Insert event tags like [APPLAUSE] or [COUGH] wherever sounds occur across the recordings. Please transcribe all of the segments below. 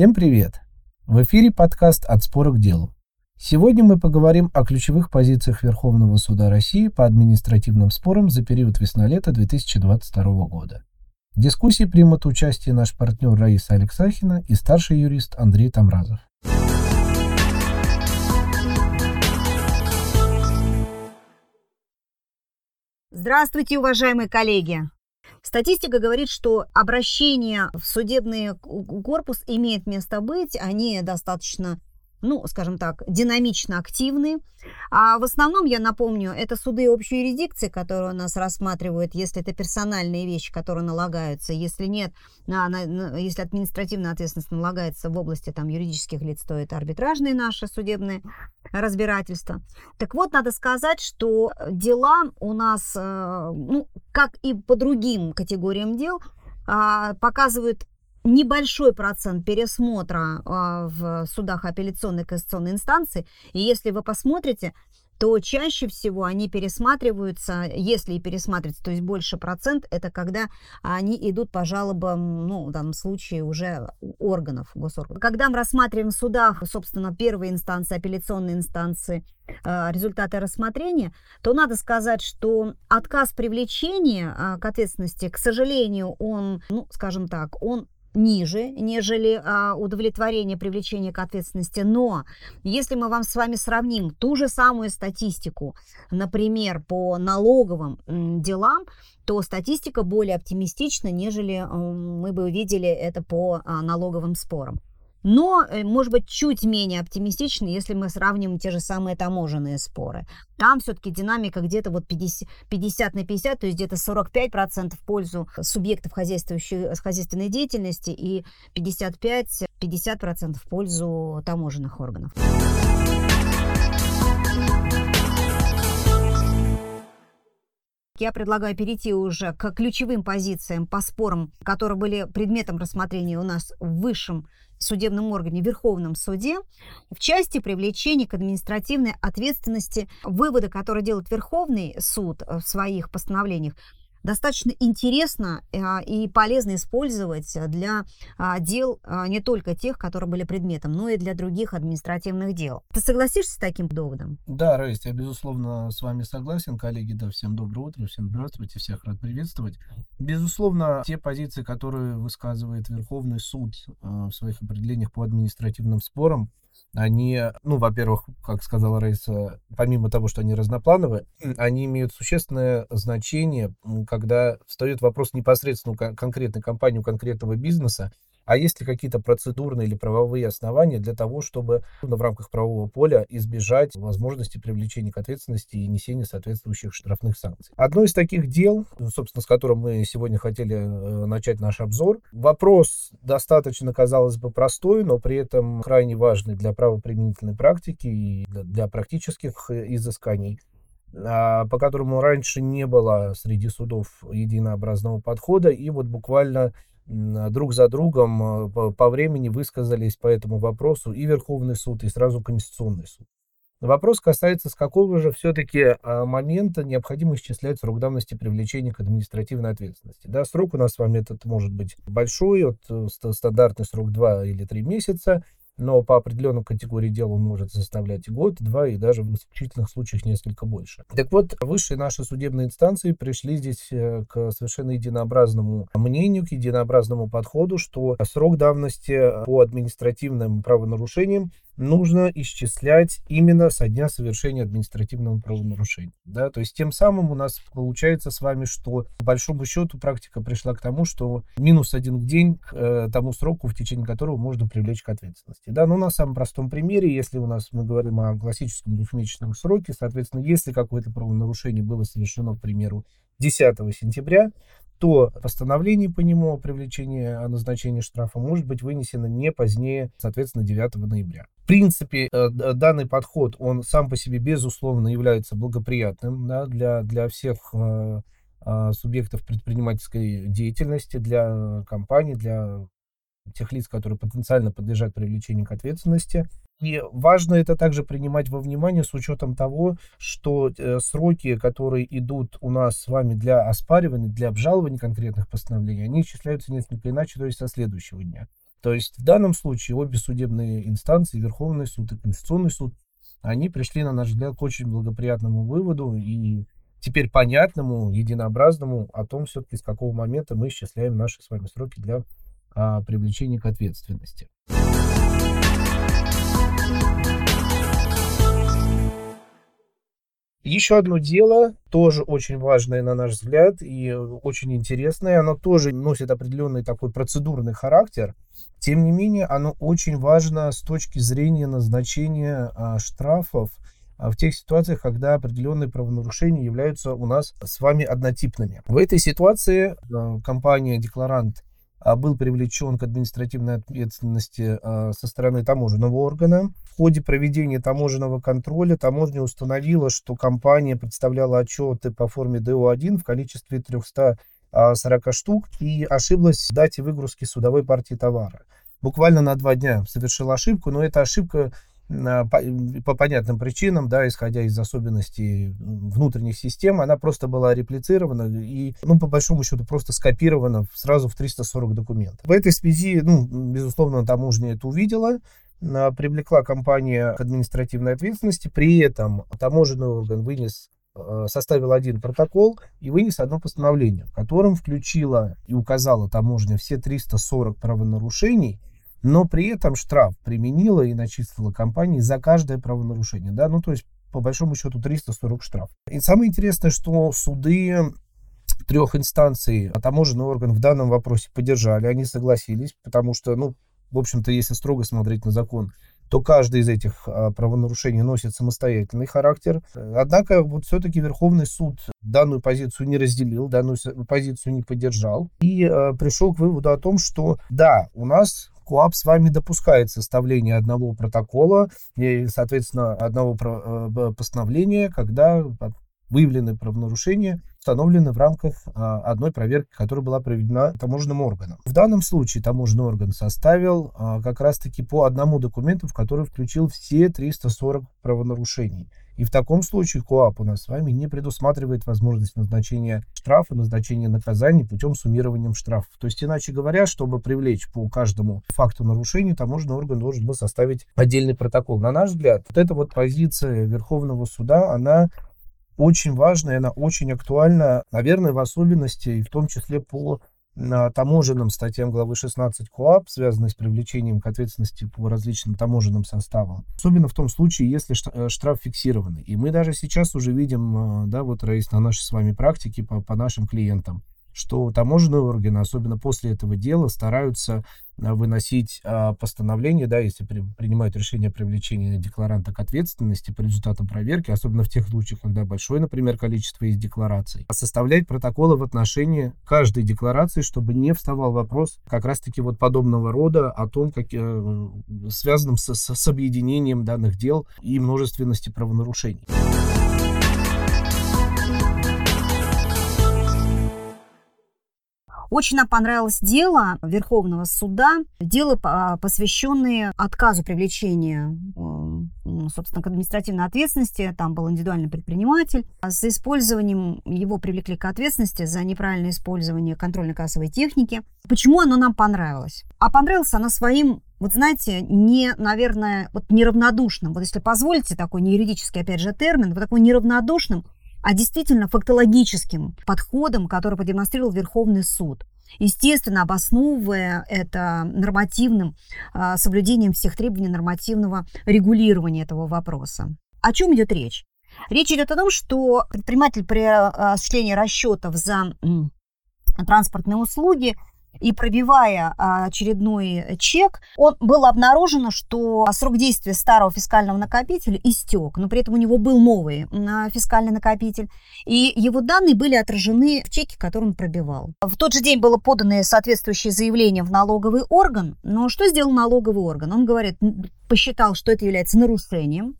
Всем привет! В эфире подкаст «От спора к делу». Сегодня мы поговорим о ключевых позициях Верховного суда России по административным спорам за период весна-лета 2022 года. В дискуссии примут участие наш партнер Раиса Алексахина и старший юрист Андрей Тамразов. Здравствуйте, уважаемые коллеги! Статистика говорит, что обращение в судебный корпус имеет место быть, они достаточно ну, скажем так, динамично активны. А в основном, я напомню, это суды общей юрисдикции, которые у нас рассматривают, если это персональные вещи, которые налагаются. Если нет, если административная ответственность налагается в области там, юридических лиц, то это арбитражные наши судебные разбирательства. Так вот, надо сказать, что дела у нас, э, ну, как и по другим категориям дел, а, показывают небольшой процент пересмотра а, в судах апелляционной и кассационной инстанции. И если вы посмотрите, то чаще всего они пересматриваются, если и пересматриваются, то есть больше процент, это когда они идут по жалобам, ну, в данном случае уже органов, госорганов. Когда мы рассматриваем в судах, собственно, первой инстанции, апелляционной инстанции, а, результаты рассмотрения, то надо сказать, что отказ привлечения а, к ответственности, к сожалению, он, ну, скажем так, он ниже, нежели а, удовлетворение привлечения к ответственности. Но если мы вам с вами сравним ту же самую статистику, например, по налоговым делам, то статистика более оптимистична, нежели мы бы увидели это по а, налоговым спорам но, э, может быть, чуть менее оптимистичны, если мы сравним те же самые таможенные споры. Там все-таки динамика где-то вот 50, 50 на 50, то есть где-то 45% в пользу субъектов хозяйственной деятельности и 55-50% в пользу таможенных органов. Я предлагаю перейти уже к ключевым позициям по спорам, которые были предметом рассмотрения у нас в высшем судебном органе, Верховном суде, в части привлечения к административной ответственности выводы, которые делает Верховный суд в своих постановлениях, достаточно интересно а, и полезно использовать для а, дел а, не только тех, которые были предметом, но и для других административных дел. Ты согласишься с таким доводом? Да, Раиса, я безусловно с вами согласен. Коллеги, да, всем доброе утро, всем здравствуйте, всех рад приветствовать. Безусловно, те позиции, которые высказывает Верховный суд в своих определениях по административным спорам, они, ну, во-первых, как сказала Раиса, помимо того, что они разноплановые, они имеют существенное значение, когда встает вопрос непосредственно у конкретной компании, у конкретного бизнеса, а есть ли какие-то процедурные или правовые основания для того, чтобы ну, в рамках правового поля избежать возможности привлечения к ответственности и несения соответствующих штрафных санкций? Одно из таких дел, собственно, с которым мы сегодня хотели э, начать наш обзор, вопрос достаточно, казалось бы, простой, но при этом крайне важный для правоприменительной практики и для, для практических э, изысканий а, по которому раньше не было среди судов единообразного подхода, и вот буквально друг за другом а, по времени высказались по этому вопросу и Верховный суд, и сразу Конституционный суд. Вопрос касается, с какого же все-таки а, момента необходимо исчислять срок давности привлечения к административной ответственности. Да, срок у нас с вами этот может быть большой, вот, э, стандартный срок 2 или 3 месяца, но по определенной категории дел он может составлять год, два и даже в исключительных случаях несколько больше. Так вот, высшие наши судебные инстанции пришли здесь э, к совершенно единообразному мнению, к единообразному подходу, что срок давности по административным правонарушениям нужно исчислять именно со дня совершения административного правонарушения. Да? То есть тем самым у нас получается с вами, что по большому счету практика пришла к тому, что минус один день к э, тому сроку, в течение которого можно привлечь к ответственности. Да? Но на самом простом примере, если у нас мы говорим о классическом двухмесячном сроке, соответственно, если какое-то правонарушение было совершено, к примеру, 10 сентября, то постановление по нему о привлечении о назначении штрафа может быть вынесено не позднее, соответственно, 9 ноября. В принципе, э, данный подход, он сам по себе, безусловно, является благоприятным да, для, для всех э, э, субъектов предпринимательской деятельности, для компаний, для тех лиц, которые потенциально подлежат привлечению к ответственности. И важно это также принимать во внимание с учетом того, что э, сроки, которые идут у нас с вами для оспаривания, для обжалования конкретных постановлений, они исчисляются несколько иначе, то есть со следующего дня. То есть в данном случае обе судебные инстанции, Верховный суд и Конституционный суд, они пришли, на наш взгляд, к очень благоприятному выводу и теперь понятному, единообразному о том, все-таки с какого момента мы исчисляем наши с вами сроки для а, привлечения к ответственности. Еще одно дело, тоже очень важное, на наш взгляд, и очень интересное. Оно тоже носит определенный такой процедурный характер. Тем не менее, оно очень важно с точки зрения назначения а, штрафов а, в тех ситуациях, когда определенные правонарушения являются у нас с вами однотипными. В этой ситуации а, компания-декларант был привлечен к административной ответственности а, со стороны таможенного органа. В ходе проведения таможенного контроля таможня установила, что компания представляла отчеты по форме ДО-1 в количестве 340 а, штук и ошиблась в дате выгрузки судовой партии товара. Буквально на два дня совершила ошибку, но эта ошибка по, по понятным причинам, да, исходя из особенностей внутренних систем, она просто была реплицирована и, ну, по большому счету, просто скопирована сразу в 340 документов. В этой связи, ну, безусловно, таможня это увидела, а, привлекла компания к административной ответственности, при этом таможенный орган вынес а, составил один протокол и вынес одно постановление, в котором включила и указала таможня все 340 правонарушений, но при этом штраф применила и начислила компании за каждое правонарушение. Да? Ну, то есть, по большому счету, 340 штраф. И самое интересное, что суды трех инстанций, а таможенный орган в данном вопросе поддержали, они согласились, потому что, ну, в общем-то, если строго смотреть на закон, то каждый из этих а, правонарушений носит самостоятельный характер. Однако вот все-таки Верховный суд данную позицию не разделил, данную позицию не поддержал и а, пришел к выводу о том, что да, у нас КОАП с вами допускает составление одного протокола и, соответственно, одного э, постановления, когда выявлены правонарушения, установлены в рамках а, одной проверки, которая была проведена таможенным органом. В данном случае таможенный орган составил а, как раз-таки по одному документу, в который включил все 340 правонарушений. И в таком случае КОАП у нас с вами не предусматривает возможность назначения штрафа, назначения наказаний путем суммирования штрафов. То есть, иначе говоря, чтобы привлечь по каждому факту нарушения, таможенный орган должен был составить отдельный протокол. На наш взгляд, вот эта вот позиция Верховного суда, она очень важная, она очень актуальна, наверное, в особенности и в том числе по таможенным статьям главы 16 КОАП, связанной с привлечением к ответственности по различным таможенным составам. Особенно в том случае, если э, штраф фиксированный. И мы даже сейчас уже видим, э, да, вот, Раис, на нашей с вами практике по, по нашим клиентам, что таможенные органы, особенно после этого дела, стараются а, выносить а, постановление, да, если при, принимают решение о привлечении декларанта к ответственности по результатам проверки, особенно в тех случаях, когда большое, например, количество есть деклараций, а составлять протоколы в отношении каждой декларации, чтобы не вставал вопрос как раз-таки вот подобного рода о том, как, э, связанном с, с, объединением данных дел и множественности правонарушений. Очень нам понравилось дело Верховного суда, дело, посвященное отказу привлечения, собственно, к административной ответственности. Там был индивидуальный предприниматель. С использованием его привлекли к ответственности за неправильное использование контрольно-кассовой техники. Почему оно нам понравилось? А понравилось оно своим вот знаете, не, наверное, вот неравнодушным, вот если позволите такой не юридический, опять же, термин, вот такой неравнодушным а действительно фактологическим подходом, который продемонстрировал Верховный суд. Естественно, обосновывая это нормативным а, соблюдением всех требований нормативного регулирования этого вопроса. О чем идет речь? Речь идет о том, что предприниматель при а, осуществлении расчетов за транспортные услуги и пробивая а, очередной чек, он было обнаружено, что срок действия старого фискального накопителя истек, но при этом у него был новый а, фискальный накопитель, и его данные были отражены в чеке, который он пробивал. В тот же день было подано соответствующее заявление в налоговый орган, но что сделал налоговый орган? Он говорит, посчитал, что это является нарушением,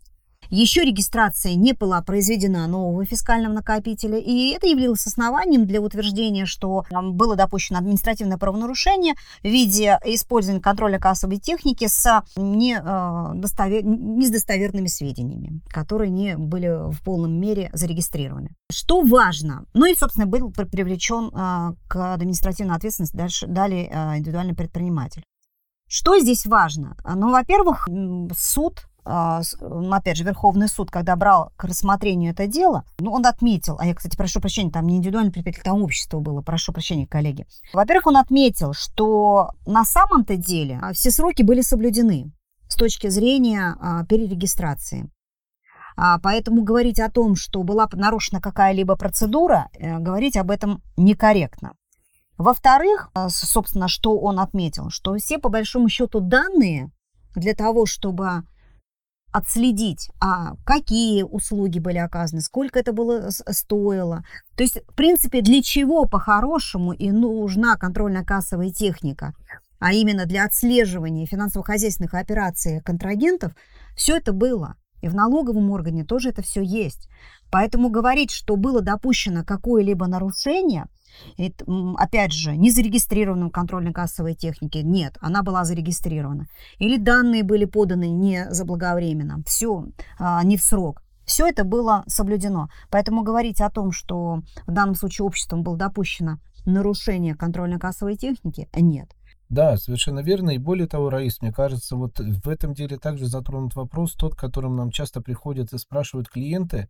еще регистрация не была произведена нового фискального накопителя, и это являлось основанием для утверждения, что было допущено административное правонарушение в виде использования контроля кассовой техники с не, э, достовер... не с достоверными сведениями, которые не были в полном мере зарегистрированы. Что важно? Ну и, собственно, был привлечен э, к административной ответственности дальше, далее э, индивидуальный предприниматель. Что здесь важно? Ну, во-первых, суд опять же, Верховный суд, когда брал к рассмотрению это дело, ну, он отметил, а я, кстати, прошу прощения, там не индивидуальный представитель, там общество было, прошу прощения, коллеги. Во-первых, он отметил, что на самом-то деле а, все сроки были соблюдены с точки зрения а, перерегистрации. А, поэтому говорить о том, что была нарушена какая-либо процедура, э, говорить об этом некорректно. Во-вторых, собственно, что он отметил, что все, по большому счету, данные для того, чтобы отследить, а какие услуги были оказаны, сколько это было стоило. То есть, в принципе, для чего по-хорошему и нужна контрольно-кассовая техника, а именно для отслеживания финансово-хозяйственных операций контрагентов, все это было. И в налоговом органе тоже это все есть. Поэтому говорить, что было допущено какое-либо нарушение – это, опять же, не зарегистрированном контрольно-кассовой технике. Нет, она была зарегистрирована. Или данные были поданы не заблаговременно. Все, а, не в срок. Все это было соблюдено. Поэтому говорить о том, что в данном случае обществом было допущено нарушение контрольно-кассовой техники, нет. Да, совершенно верно. И более того, Раис, мне кажется, вот в этом деле также затронут вопрос, тот, которым нам часто приходят и спрашивают клиенты,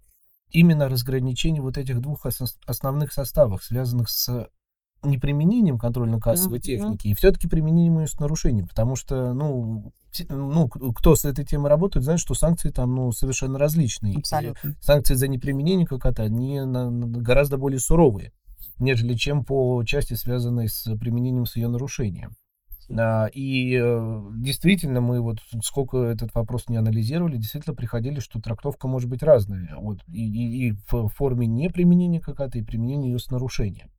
именно разграничение вот этих двух основных составов, связанных с неприменением контрольно-кассовой mm-hmm. техники и все-таки применением ее с нарушением, потому что, ну, ну, кто с этой темой работает, знает, что санкции там, ну, совершенно различные. Абсолютно. И санкции за неприменение ККТ, они на, на, гораздо более суровые, нежели чем по части, связанной с применением с ее нарушением. И э, действительно, мы вот сколько этот вопрос не анализировали, действительно приходили, что трактовка может быть разная. Вот, и, и, и в форме неприменения какая-то, и применения ее с нарушением.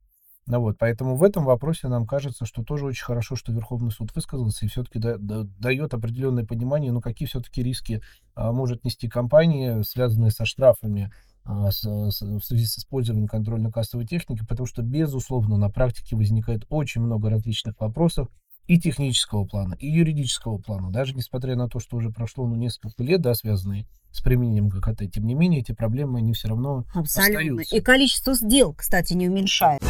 Ну вот, поэтому в этом вопросе нам кажется, что тоже очень хорошо, что Верховный суд высказался и все-таки да, да, дает определенное понимание, ну какие все-таки риски а, может нести компания, связанные со штрафами а, с, с, в связи с использованием контрольно-кассовой техники, потому что, безусловно, на практике возникает очень много различных вопросов, и технического плана, и юридического плана, даже несмотря на то, что уже прошло ну, несколько лет, да, связанные с применением ГКТ, тем не менее, эти проблемы, они все равно Абсолютно. остаются. И количество сделок, кстати, не уменьшает.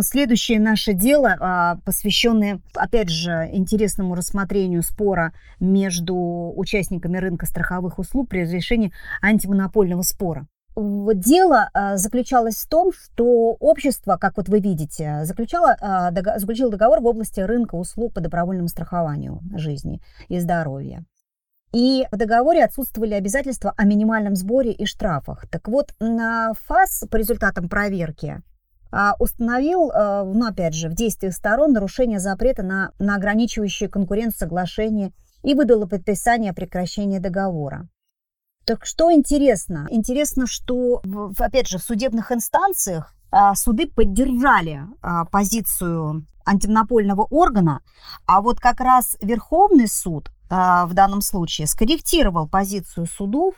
Следующее наше дело, а, посвященное, опять же, интересному рассмотрению спора между участниками рынка страховых услуг при разрешении антимонопольного спора. Дело а, заключалось в том, что общество, как вот вы видите, заключало, а, заключило договор в области рынка услуг по добровольному страхованию жизни и здоровья. И в договоре отсутствовали обязательства о минимальном сборе и штрафах. Так вот, на ФАС по результатам проверки а, установил, ну опять же, в действиях сторон нарушение запрета на, на ограничивающее конкуренцию соглашение и выдало предписание о прекращении договора. Так что интересно? Интересно, что, опять же, в судебных инстанциях а, суды поддержали а, позицию антимонопольного органа, а вот как раз Верховный суд а, в данном случае скорректировал позицию судов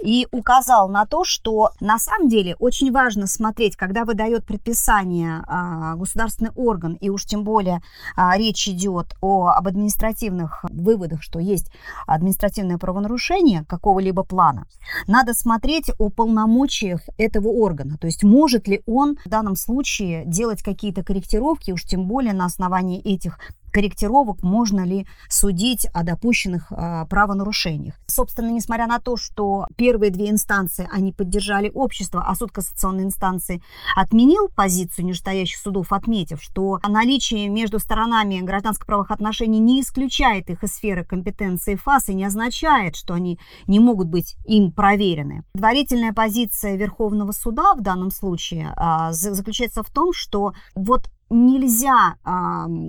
и указал на то, что на самом деле очень важно смотреть, когда выдает предписание а, государственный орган, и уж тем более а, речь идет о, об административных выводах, что есть административное правонарушение какого-либо плана, надо смотреть о полномочиях этого органа, то есть может ли он в данном случае делать какие-то корректировки, уж тем более на основании этих корректировок можно ли судить о допущенных а, правонарушениях. Собственно, несмотря на то, что первые две инстанции, они поддержали общество, а суд кассационной инстанции отменил позицию нижестоящих судов, отметив, что наличие между сторонами гражданско-правовых отношений не исключает их из сферы компетенции ФАС и не означает, что они не могут быть им проверены. Предварительная позиция Верховного суда в данном случае а, заключается в том, что вот нельзя,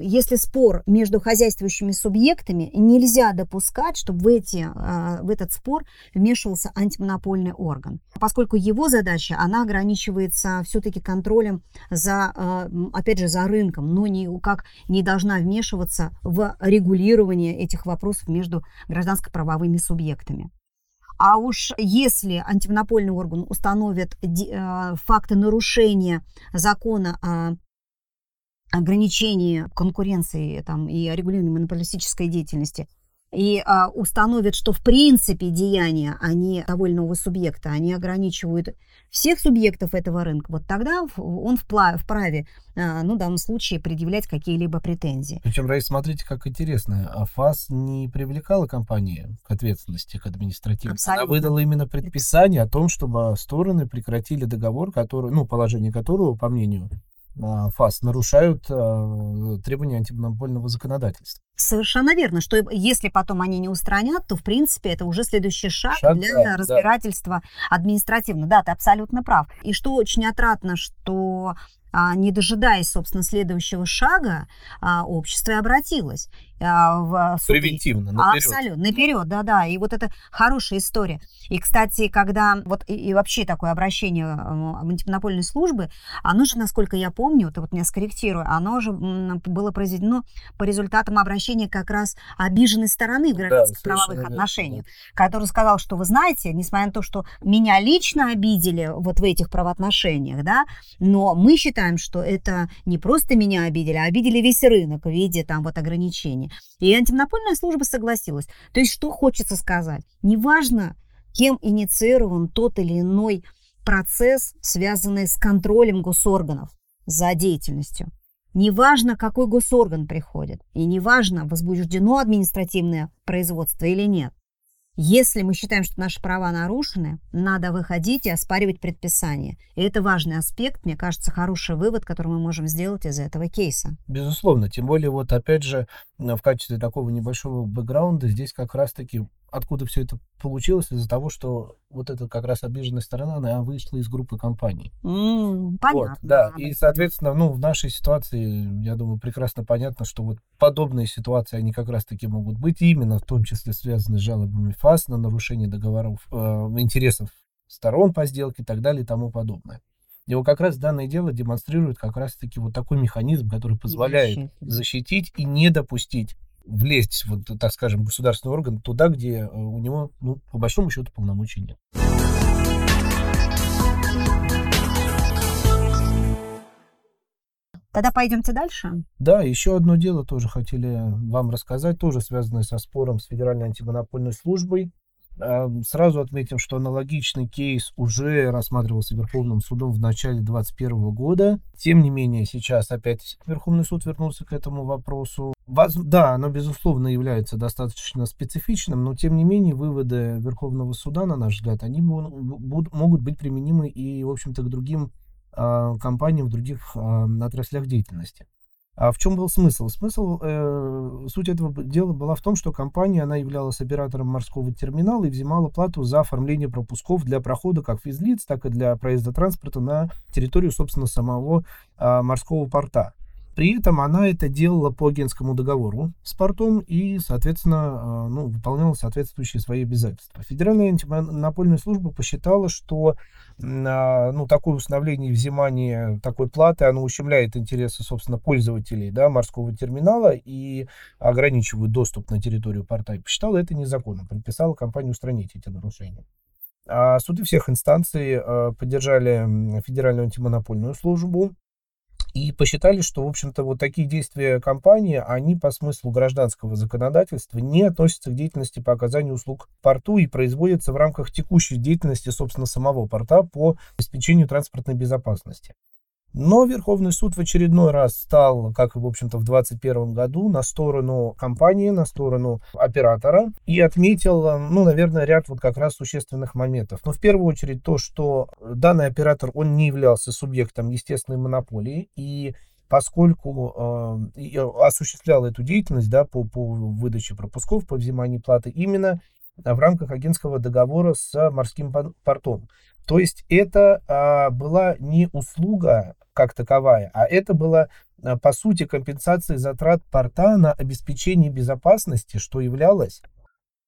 если спор между хозяйствующими субъектами, нельзя допускать, чтобы в, эти, а, в этот спор вмешивался антимонопольный орган, поскольку его задача, она ограничивается все-таки контролем за, а, опять же, за рынком, но никак не должна вмешиваться в регулирование этих вопросов между гражданско-правовыми субъектами. А уж если антимонопольный орган установит а, факты нарушения закона ограничении конкуренции там, и регулировании монополистической деятельности и а, установят, что в принципе деяния, они того или иного субъекта, они ограничивают всех субъектов этого рынка, вот тогда он вправе, а, ну, в данном случае, предъявлять какие-либо претензии. Причем, Раис, смотрите, как интересно. А ФАС не привлекала компании к ответственности, к административной. Абсолютно. Она выдала именно предписание о том, чтобы стороны прекратили договор, который, ну, положение которого, по мнению ФАС нарушают а, требования антимонопольного законодательства. Совершенно верно, что если потом они не устранят, то, в принципе, это уже следующий шаг, шаг для да, разбирательства да. административно. Да, ты абсолютно прав. И что очень отрадно, что а, не дожидаясь, собственно, следующего шага, общество обратилось. А, в суды. Превентивно, наперед. Абсолютно, наперед, да-да. И вот это хорошая история. И, кстати, когда вот и, и вообще такое обращение антимонопольной службы, оно же, насколько я помню, ты вот меня скорректируй, оно же было произведено по результатам обращения как раз обиженной стороны в гражданских да, правовых верно. отношениях, который сказал, что вы знаете, несмотря на то, что меня лично обидели вот в этих правоотношениях, да, но мы считаем, что это не просто меня обидели, а обидели весь рынок в виде там вот ограничений. И антимонопольная служба согласилась. То есть что хочется сказать? Неважно, кем инициирован тот или иной процесс, связанный с контролем госорганов за деятельностью. Неважно, какой госорган приходит, и неважно, возбуждено административное производство или нет. Если мы считаем, что наши права нарушены, надо выходить и оспаривать предписание. И это важный аспект, мне кажется, хороший вывод, который мы можем сделать из этого кейса. Безусловно, тем более вот опять же в качестве такого небольшого бэкграунда здесь как раз-таки откуда все это получилось из-за того, что вот эта как раз обиженная сторона, она вышла из группы компаний. Mm, понятно. Вот, да, и, соответственно, ну, в нашей ситуации, я думаю, прекрасно понятно, что вот подобные ситуации, они как раз-таки могут быть, именно в том числе связаны с жалобами ФАС на нарушение договоров, э, интересов сторон по сделке и так далее и тому подобное. И вот как раз данное дело демонстрирует как раз-таки вот такой механизм, который позволяет защитить и не допустить влезть, вот, так скажем, государственный орган туда, где э, у него, ну, по большому счету, полномочий нет. Тогда пойдемте дальше. Да, еще одно дело тоже хотели вам рассказать, тоже связанное со спором с Федеральной антимонопольной службой. Сразу отметим, что аналогичный кейс уже рассматривался Верховным судом в начале 2021 года. Тем не менее, сейчас опять Верховный суд вернулся к этому вопросу. Да, оно, безусловно, является достаточно специфичным, но, тем не менее, выводы Верховного суда, на наш взгляд, они могут быть применимы и, в общем-то, к другим а, компаниям в других а, отраслях деятельности. А в чем был смысл? Смысл, э, суть этого дела была в том, что компания, она являлась оператором морского терминала и взимала плату за оформление пропусков для прохода как физлиц, так и для проезда транспорта на территорию, собственно, самого э, морского порта. При этом она это делала по агентскому договору с портом и, соответственно, а, ну, выполняла соответствующие свои обязательства. Федеральная антимонопольная служба посчитала, что а, ну, такое установление и взимание такой платы, оно ущемляет интересы, собственно, пользователей да, морского терминала и ограничивает доступ на территорию порта. И посчитала это незаконным, предписала компании устранить эти нарушения. А суды всех инстанций а, поддержали Федеральную антимонопольную службу и посчитали, что, в общем-то, вот такие действия компании, они по смыслу гражданского законодательства не относятся к деятельности по оказанию услуг порту и производятся в рамках текущей деятельности, собственно, самого порта по обеспечению транспортной безопасности. Но Верховный суд в очередной раз стал, как в общем-то, в 2021 году, на сторону компании, на сторону оператора и отметил, ну, наверное, ряд вот как раз существенных моментов. Но в первую очередь то, что данный оператор, он не являлся субъектом естественной монополии и поскольку э, осуществлял эту деятельность да, по, по выдаче пропусков, по взиманию платы именно в рамках агентского договора с морским портом. То есть это а, была не услуга как таковая, а это была, а, по сути, компенсация затрат порта на обеспечение безопасности, что являлось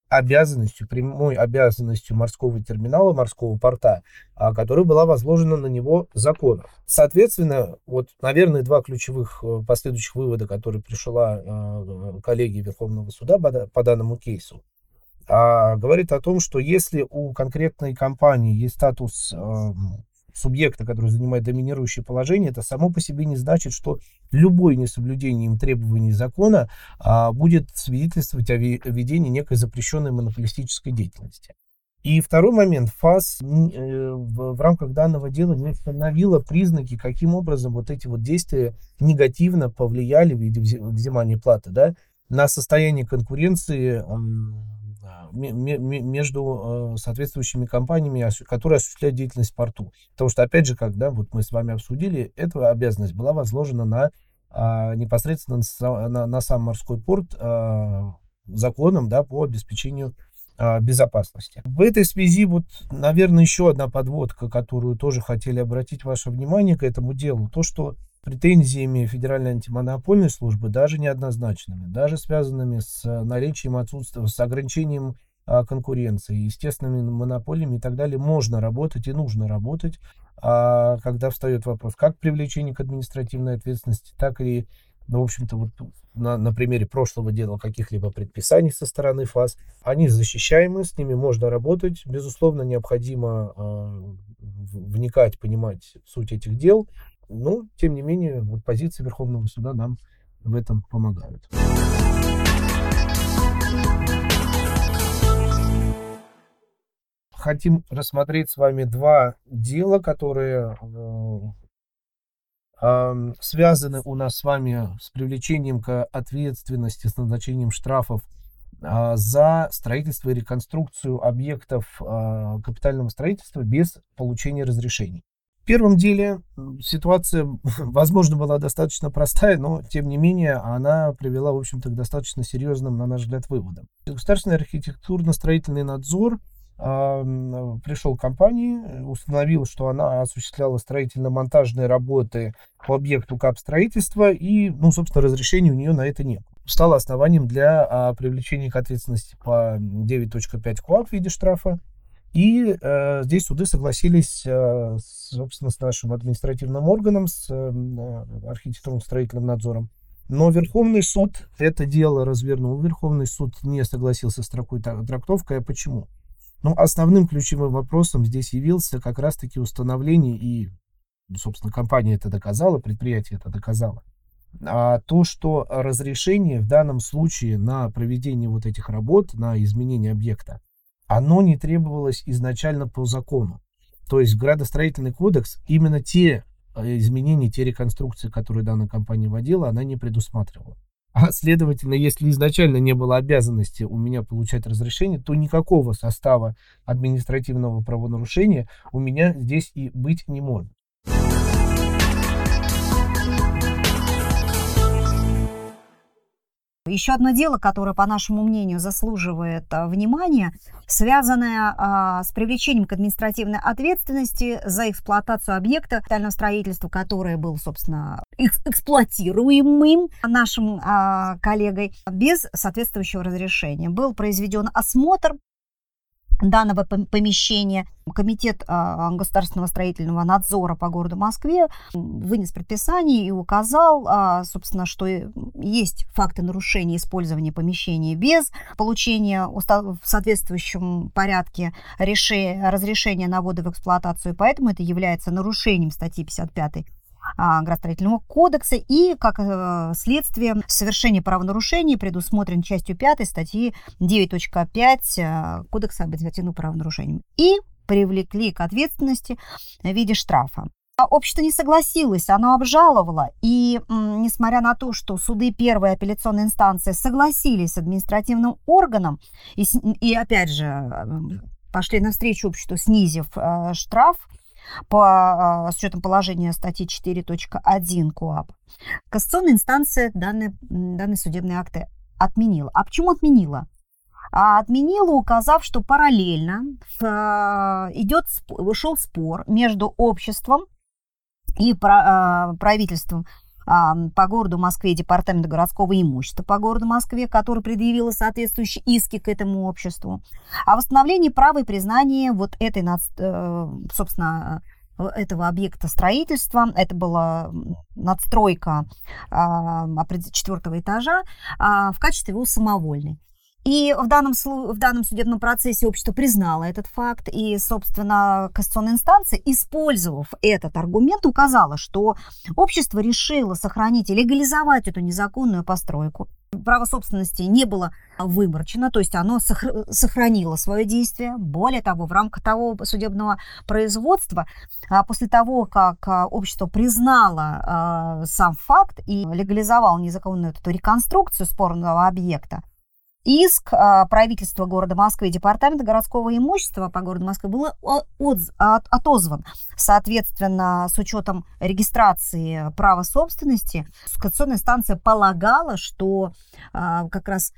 обязанностью, прямой обязанностью морского терминала, морского порта, а, которая была возложена на него законом. Соответственно, вот, наверное, два ключевых э, последующих вывода, которые пришла а, коллегия Верховного суда по данному кейсу а говорит о том, что если у конкретной компании есть статус э, субъекта, который занимает доминирующее положение, это само по себе не значит, что любое несоблюдение им требований закона а, будет свидетельствовать о ведении некой запрещенной монополистической деятельности. И второй момент. ФАС э, в рамках данного дела не установила признаки, каким образом вот эти вот действия негативно повлияли в виде взимания платы да, на состояние конкуренции между э, соответствующими компаниями, которые осуществляют деятельность в порту. Потому что, опять же, как да, вот мы с вами обсудили, эта обязанность была возложена на а, непосредственно на, на сам морской порт а, законом да, по обеспечению а, безопасности. В этой связи, вот, наверное, еще одна подводка, которую тоже хотели обратить ваше внимание к этому делу, то, что претензиями Федеральной антимонопольной службы, даже неоднозначными, даже связанными с наличием отсутствия, с ограничением а, конкуренции, естественными монополиями и так далее, можно работать и нужно работать, а когда встает вопрос как привлечения к административной ответственности, так и ну, в общем-то, вот на, на примере прошлого дела каких-либо предписаний со стороны ФАС, они защищаемы, с ними можно работать. Безусловно, необходимо э, вникать, понимать суть этих дел. Но, тем не менее, вот позиции Верховного суда нам в этом помогают. Хотим рассмотреть с вами два дела, которые э, связаны у нас с вами с привлечением к ответственности, с назначением штрафов а, за строительство и реконструкцию объектов а, капитального строительства без получения разрешений. Первом деле ситуация, [LAUGHS] возможно, была достаточно простая, но, тем не менее, она привела, в общем-то, к достаточно серьезным, на наш взгляд, выводам. Государственный архитектурно-строительный надзор пришел к компании, установил, что она осуществляла строительно-монтажные работы по объекту капстроительства, и, ну, собственно, разрешения у нее на это нет. Стало основанием для а, привлечения к ответственности по 9.5 КОАП в виде штрафа. И э, здесь суды согласились, э, собственно, с нашим административным органом, с э, архитектурно-строительным надзором. Но Верховный суд это дело развернул. Верховный суд не согласился с такой трактовкой. А почему? Ну, основным ключевым вопросом здесь явился как раз-таки установление, и, собственно, компания это доказала, предприятие это доказало, а то, что разрешение в данном случае на проведение вот этих работ, на изменение объекта, оно не требовалось изначально по закону. То есть градостроительный кодекс именно те э, изменения, те реконструкции, которые данная компания вводила, она не предусматривала. А следовательно, если изначально не было обязанности у меня получать разрешение, то никакого состава административного правонарушения у меня здесь и быть не может. Еще одно дело, которое, по нашему мнению, заслуживает а, внимания, связанное а, с привлечением к административной ответственности за эксплуатацию объекта капитального строительства, который был, собственно, эксплуатируемым нашим а, коллегой без соответствующего разрешения. Был произведен осмотр данного помещения. Комитет а, государственного строительного надзора по городу Москве вынес предписание и указал, а, собственно, что есть факты нарушения использования помещения без получения в соответствующем порядке разрешения на вводы в эксплуатацию, поэтому это является нарушением статьи 55 а, градостроительного кодекса и, как э, следствие, совершение правонарушений предусмотрен частью 5 статьи 9.5 э, Кодекса об административных правонарушениях и привлекли к ответственности в виде штрафа. А общество не согласилось, оно обжаловало. И несмотря на то, что суды первой апелляционной инстанции согласились с административным органом, и, и опять же э, пошли навстречу обществу, снизив э, штраф, по, а, с учетом положения статьи 4.1 КОАП, кассационная инстанция данные, данные судебные акты отменила. А почему отменила? А отменила, указав, что параллельно а, идет, шел спор между обществом и правительством по городу Москве департамента городского имущества по городу Москве, который предъявила соответствующие иски к этому обществу, о восстановлении права и признания вот этой, э, собственно, этого объекта строительства. Это была надстройка четвертого этажа а, в качестве его самовольной. И в данном, в данном судебном процессе общество признало этот факт, и, собственно, кассационная инстанция, использовав этот аргумент, указала, что общество решило сохранить и легализовать эту незаконную постройку. Право собственности не было выборчено, то есть оно сохранило свое действие. Более того, в рамках того судебного производства, а, после того, как а, общество признало а, сам факт и легализовало незаконную эту реконструкцию спорного объекта, Иск а, правительства города Москвы и департамента городского имущества по городу Москвы был отозван. Соответственно, с учетом регистрации права собственности, кассационная станция полагала, что а, как раз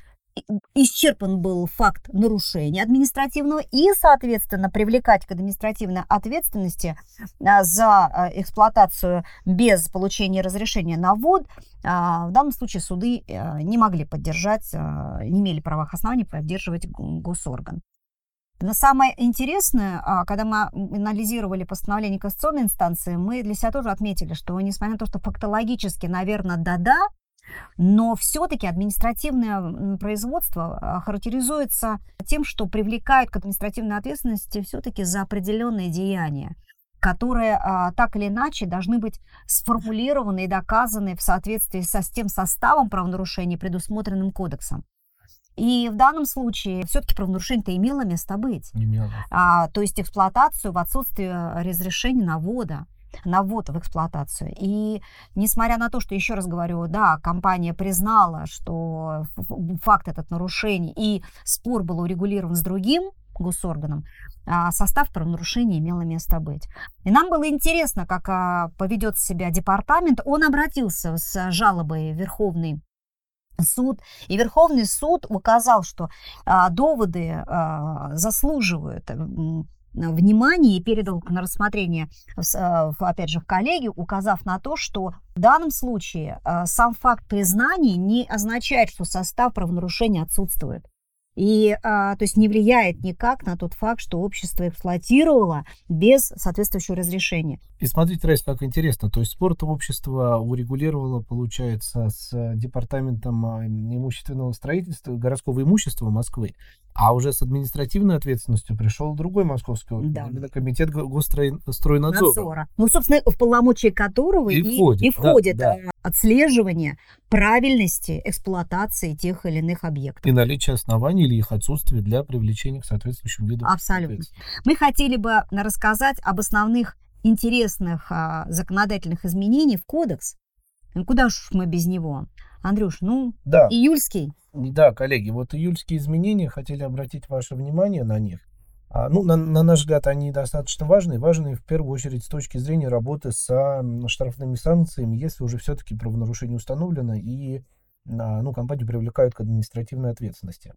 исчерпан был факт нарушения административного и, соответственно, привлекать к административной ответственности а, за а, эксплуатацию без получения разрешения на ввод, а, в данном случае суды не могли поддержать, не имели правовых оснований поддерживать госорган. Но самое интересное, когда мы анализировали постановление Конституционной инстанции, мы для себя тоже отметили, что несмотря на то, что фактологически, наверное, да-да, но все-таки административное производство а, характеризуется тем, что привлекают к административной ответственности все-таки за определенные деяния которые а, так или иначе должны быть сформулированы и доказаны в соответствии со, с тем составом правонарушений, предусмотренным кодексом. И в данном случае все-таки правонарушение-то имело место быть. Имело. А, то есть эксплуатацию в отсутствии разрешения навода на ввод в эксплуатацию. И несмотря на то, что, еще раз говорю, да, компания признала, что факт этот нарушений, и спор был урегулирован с другим госорганом, а состав правонарушения имело место быть. И нам было интересно, как а, поведет себя департамент. Он обратился с жалобой в Верховный суд. И Верховный суд указал, что а, доводы заслуживают внимание и передал на рассмотрение, э, опять же, в коллеги, указав на то, что в данном случае э, сам факт признания не означает, что состав правонарушения отсутствует. И, а, то есть, не влияет никак на тот факт, что общество эксплуатировало без соответствующего разрешения. И смотрите, Райс, как интересно. То есть, спорт общество урегулировало, получается, с департаментом имущественного строительства, городского имущества Москвы. А уже с административной ответственностью пришел другой московский да. именно комитет госстройнадзора. Ну, собственно, в полномочия которого и, и входит, и входит да, да. отслеживание правильности эксплуатации тех или иных объектов. И наличие оснований или их отсутствие для привлечения к соответствующим видам. Абсолютно. Мы хотели бы рассказать об основных интересных а, законодательных изменениях в кодекс. Ну, куда уж мы без него? Андрюш, ну, да. июльский. Да, коллеги, вот июльские изменения, хотели обратить ваше внимание на них. А, ну, на, на наш взгляд, они достаточно важны, важны в первую очередь с точки зрения работы с штрафными санкциями, если уже все-таки правонарушение установлено и а, ну, компанию привлекают к административной ответственности.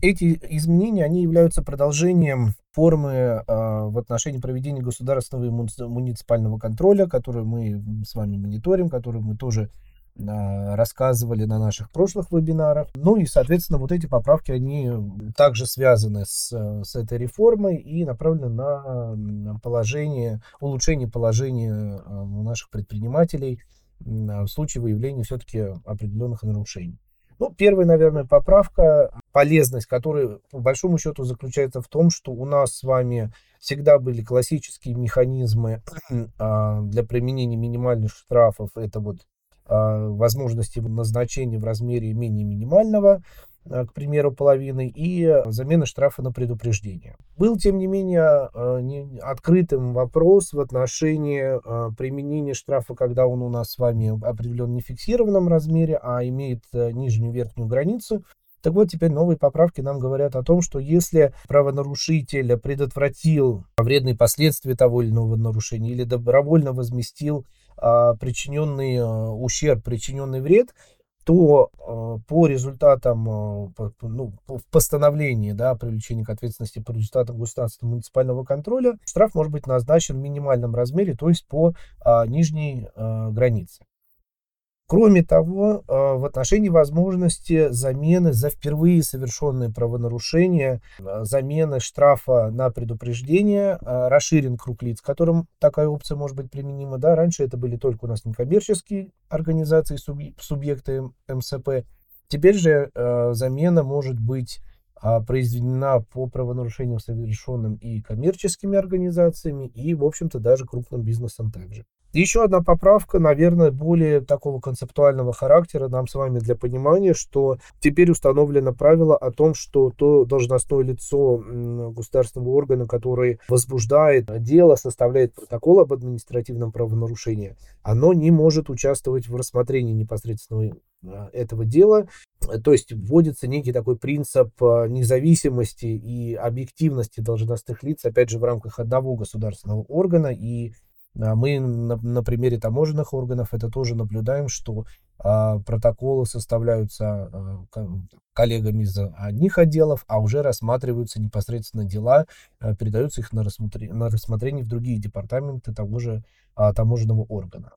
Эти изменения, они являются продолжением формы э, в отношении проведения государственного и муниципального контроля, который мы с вами мониторим, который мы тоже рассказывали на наших прошлых вебинарах. Ну и, соответственно, вот эти поправки, они также связаны с, с этой реформой и направлены на положение, улучшение положения э, наших предпринимателей в случае выявления все-таки определенных нарушений. Ну, первая, наверное, поправка, полезность которой, по большому счету, заключается в том, что у нас с вами всегда были классические механизмы а, для применения минимальных штрафов. Это вот а, возможности назначения в размере менее минимального, а, к примеру, половины, и замена штрафа на предупреждение. Был, тем не менее, а, открытым вопрос в отношении применения штрафа, когда он у нас с вами определен в фиксированном размере, а имеет нижнюю верхнюю границу. Так вот, теперь новые поправки нам говорят о том, что если правонарушитель предотвратил вредные последствия того или иного нарушения или добровольно возместил а, причиненный а, ущерб, причиненный вред, то а, по результатам, ну, в постановлении да, о к ответственности по результатам государственного муниципального контроля штраф может быть назначен в минимальном размере, то есть по нижней границе. Кроме того, а, в отношении возможности замены за впервые совершенные правонарушения, а, замены штрафа на предупреждение, а, расширен круг лиц, которым такая опция может быть применима. Да, раньше это были только у нас некоммерческие организации, субъекты МСП. Теперь же замена может быть а, произведена по правонарушениям, совершенным и коммерческими организациями, и, в общем-то, даже крупным бизнесом также. Еще одна поправка, наверное, более такого концептуального характера нам с вами для понимания, что теперь установлено правило о том, что то должностное лицо государственного органа, который возбуждает дело, составляет протокол об административном правонарушении, оно не может участвовать в рассмотрении непосредственно а, этого дела. То есть вводится некий такой принцип а, независимости и объективности должностных лиц, опять же, в рамках одного государственного органа, и мы на, на примере таможенных органов это тоже наблюдаем, что а, протоколы составляются а, коллегами из одних отделов, а уже рассматриваются непосредственно дела, а, передаются их на, рассмотр... на рассмотрение в другие департаменты того же а, таможенного органа.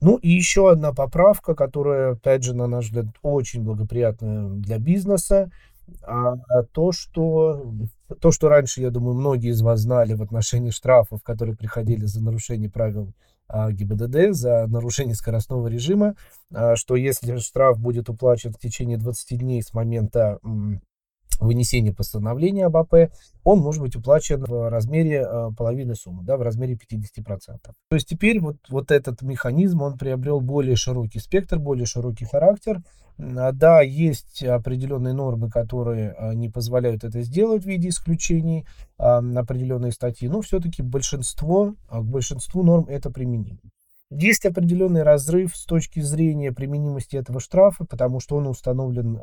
Ну и еще одна поправка, которая, опять же, на наш взгляд, очень благоприятная для бизнеса, а, а то, что то, что раньше, я думаю, многие из вас знали в отношении штрафов, которые приходили за нарушение правил а, ГИБДД, за нарушение скоростного режима, а, что если штраф будет уплачен в течение 20 дней с момента вынесения постановления об АП, он может быть уплачен в размере э, половины суммы, да, в размере 50%. То есть теперь вот, вот этот механизм, он приобрел более широкий спектр, более широкий характер, а, да, есть определенные нормы, которые а, не позволяют это сделать в виде исключений а, на определенные статьи, но все-таки большинство, к большинству норм это применимо. Есть определенный разрыв с точки зрения применимости этого штрафа, потому что он установлен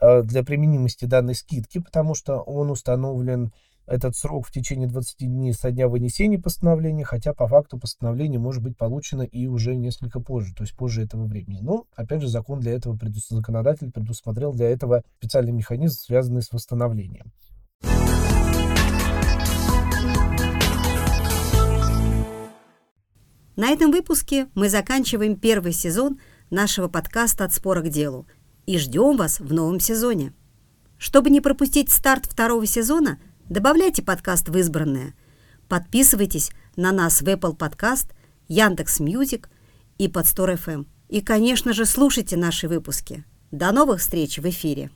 для применимости данной скидки, потому что он установлен этот срок в течение 20 дней со дня вынесения постановления, хотя по факту постановление может быть получено и уже несколько позже, то есть позже этого времени. Но, опять же, закон для этого, законодатель предусмотрел для этого специальный механизм, связанный с восстановлением. На этом выпуске мы заканчиваем первый сезон нашего подкаста «От спора к делу» и ждем вас в новом сезоне. Чтобы не пропустить старт второго сезона – Добавляйте подкаст в избранное. Подписывайтесь на нас в Apple Podcast, Яндекс Music и Podster FM. И, конечно же, слушайте наши выпуски. До новых встреч в эфире!